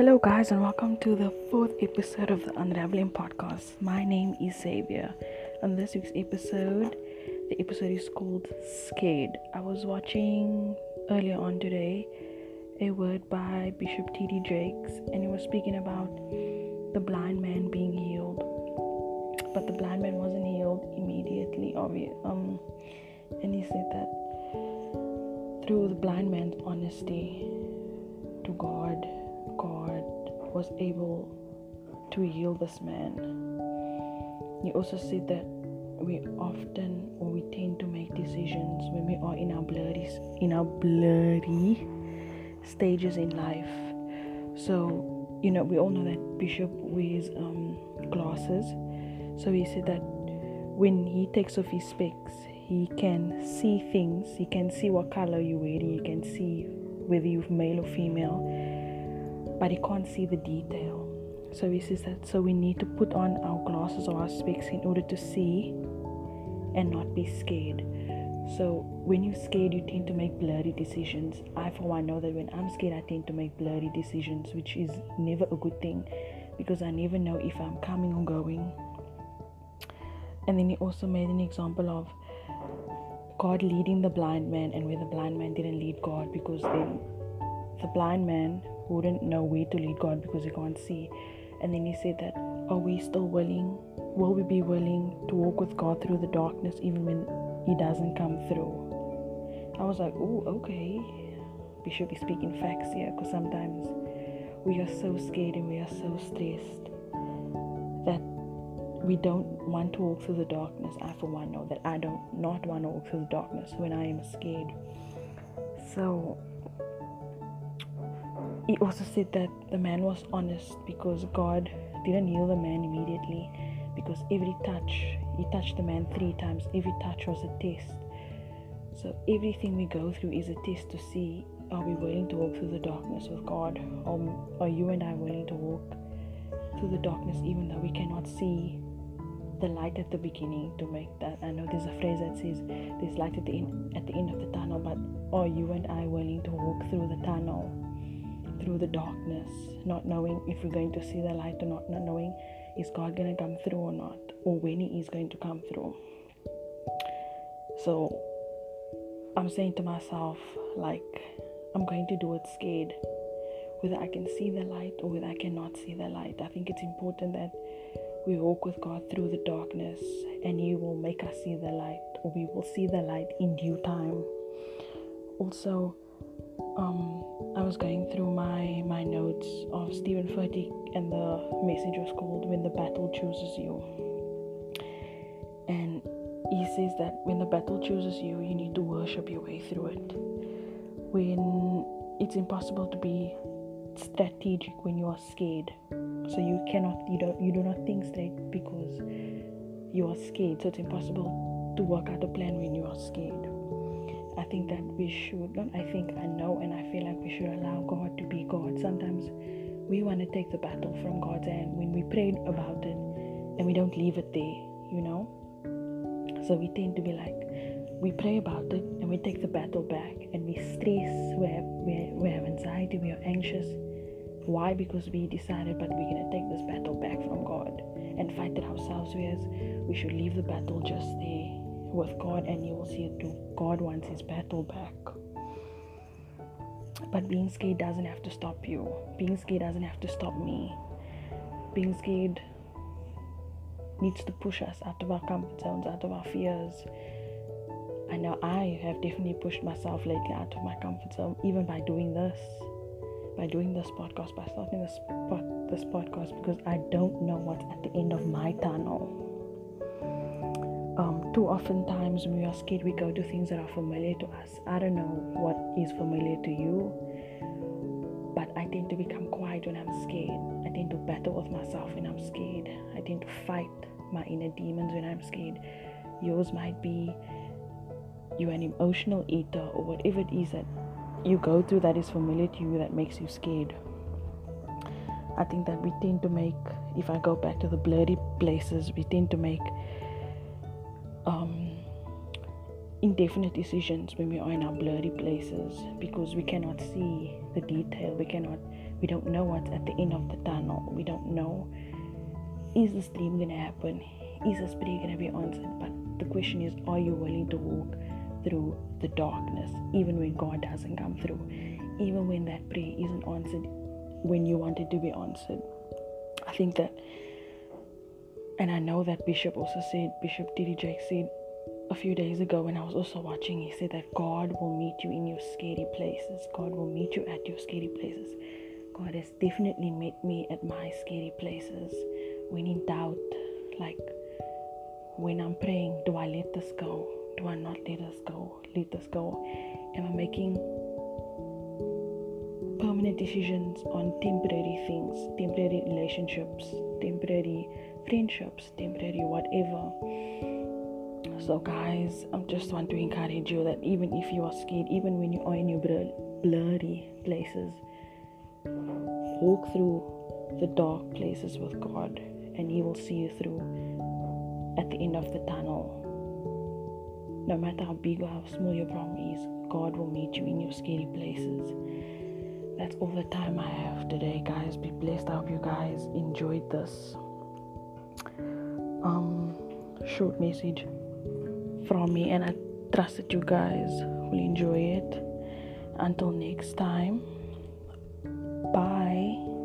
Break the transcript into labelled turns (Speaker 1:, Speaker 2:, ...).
Speaker 1: Hello, guys, and welcome to the fourth episode of the Unraveling podcast. My name is Xavier. and this week's episode, the episode is called Scared. I was watching earlier on today a word by Bishop T.D. Jakes, and he was speaking about the blind man being healed. But the blind man wasn't healed immediately, obviously. Um, and he said that through the blind man's honesty to God, God was able to heal this man. He also said that we often or we tend to make decisions when we are in our blurry in our blurry stages in life. So, you know, we all know that Bishop wears um, glasses. So he said that when he takes off his specs, he can see things. He can see what color you're wearing. He can see whether you're male or female but he can't see the detail. So he says that so we need to put on our glasses or our specs in order to see and not be scared. So when you're scared, you tend to make blurry decisions. I, for one, know that when I'm scared, I tend to make blurry decisions, which is never a good thing because I never know if I'm coming or going. And then he also made an example of God leading the blind man and where the blind man didn't lead God because then the blind man wouldn't know where to lead God because he can't see. And then he said that, Are we still willing? Will we be willing to walk with God through the darkness even when He doesn't come through? I was like, Oh, okay. We should be speaking facts here because sometimes we are so scared and we are so stressed that we don't want to walk through the darkness. I, for one, know that I don't not want to walk through the darkness when I am scared. So he also said that the man was honest because God didn't heal the man immediately because every touch, he touched the man three times. Every touch was a test. So everything we go through is a test to see are we willing to walk through the darkness with God? Or are you and I willing to walk through the darkness even though we cannot see the light at the beginning to make that? I know there's a phrase that says there's light at the end at the end of the tunnel, but are you and I willing to walk through the tunnel? Through the darkness, not knowing if we're going to see the light or not, not knowing is God going to come through or not, or when He is going to come through. So I'm saying to myself, like, I'm going to do it scared. Whether I can see the light or whether I cannot see the light. I think it's important that we walk with God through the darkness and He will make us see the light, or we will see the light in due time. Also, um, I was going through my my notes of Steven Furtick, and the message was called "When the Battle Chooses You." And he says that when the battle chooses you, you need to worship your way through it. When it's impossible to be strategic when you are scared, so you cannot you don't you do not think straight because you are scared. So it's impossible to work out a plan when you are scared. Think that we should not I think I know and I feel like we should allow God to be God. Sometimes we want to take the battle from God's hand when we pray about it and we don't leave it there, you know? So we tend to be like we pray about it and we take the battle back and we stress, we have, we, we have anxiety, we are anxious. Why? Because we decided, but we're going to take this battle back from God and fight it ourselves. Whereas we should leave the battle just there with God and you will see it too. God wants his battle back. But being scared doesn't have to stop you. Being scared doesn't have to stop me. Being scared needs to push us out of our comfort zones, out of our fears. I know I have definitely pushed myself lately out of my comfort zone, even by doing this, by doing this podcast, by starting this, this podcast, because I don't know what's at the end of my tunnel um, too often times when we are scared, we go to things that are familiar to us. I don't know what is familiar to you, but I tend to become quiet when I'm scared. I tend to battle with myself when I'm scared. I tend to fight my inner demons when I'm scared. Yours might be you're an emotional eater or whatever it is that you go through that is familiar to you that makes you scared. I think that we tend to make, if I go back to the blurry places, we tend to make um, indefinite decisions when we are in our blurry places because we cannot see the detail, we cannot We don't know what's at the end of the tunnel. We don't know is this dream gonna happen? Is this prayer gonna be answered? But the question is, are you willing to walk through the darkness, even when God doesn't come through, even when that prayer isn't answered when you want it to be answered? I think that, and I know that Bishop also said, Bishop T.D. Jake said a few days ago when I was also watching, he said that God will meet you in your scary places. God will meet you at your scary places. God has definitely met me at my scary places. When in doubt, like when I'm praying, do I let this go? Do I not let this go? Let this go? Am I making permanent decisions on temporary things, temporary relationships, temporary friendships, temporary whatever? So, guys, I just want to encourage you that even if you are scared, even when you are in your blurry places, walk through the dark places with God, and He will see you through at the end of the tunnel. No matter how big or how small your problem is, God will meet you in your scary places. That's all the time I have today, guys. Be blessed. I hope you guys enjoyed this um short message from me, and I trust that you guys will enjoy it. Until next time, bye.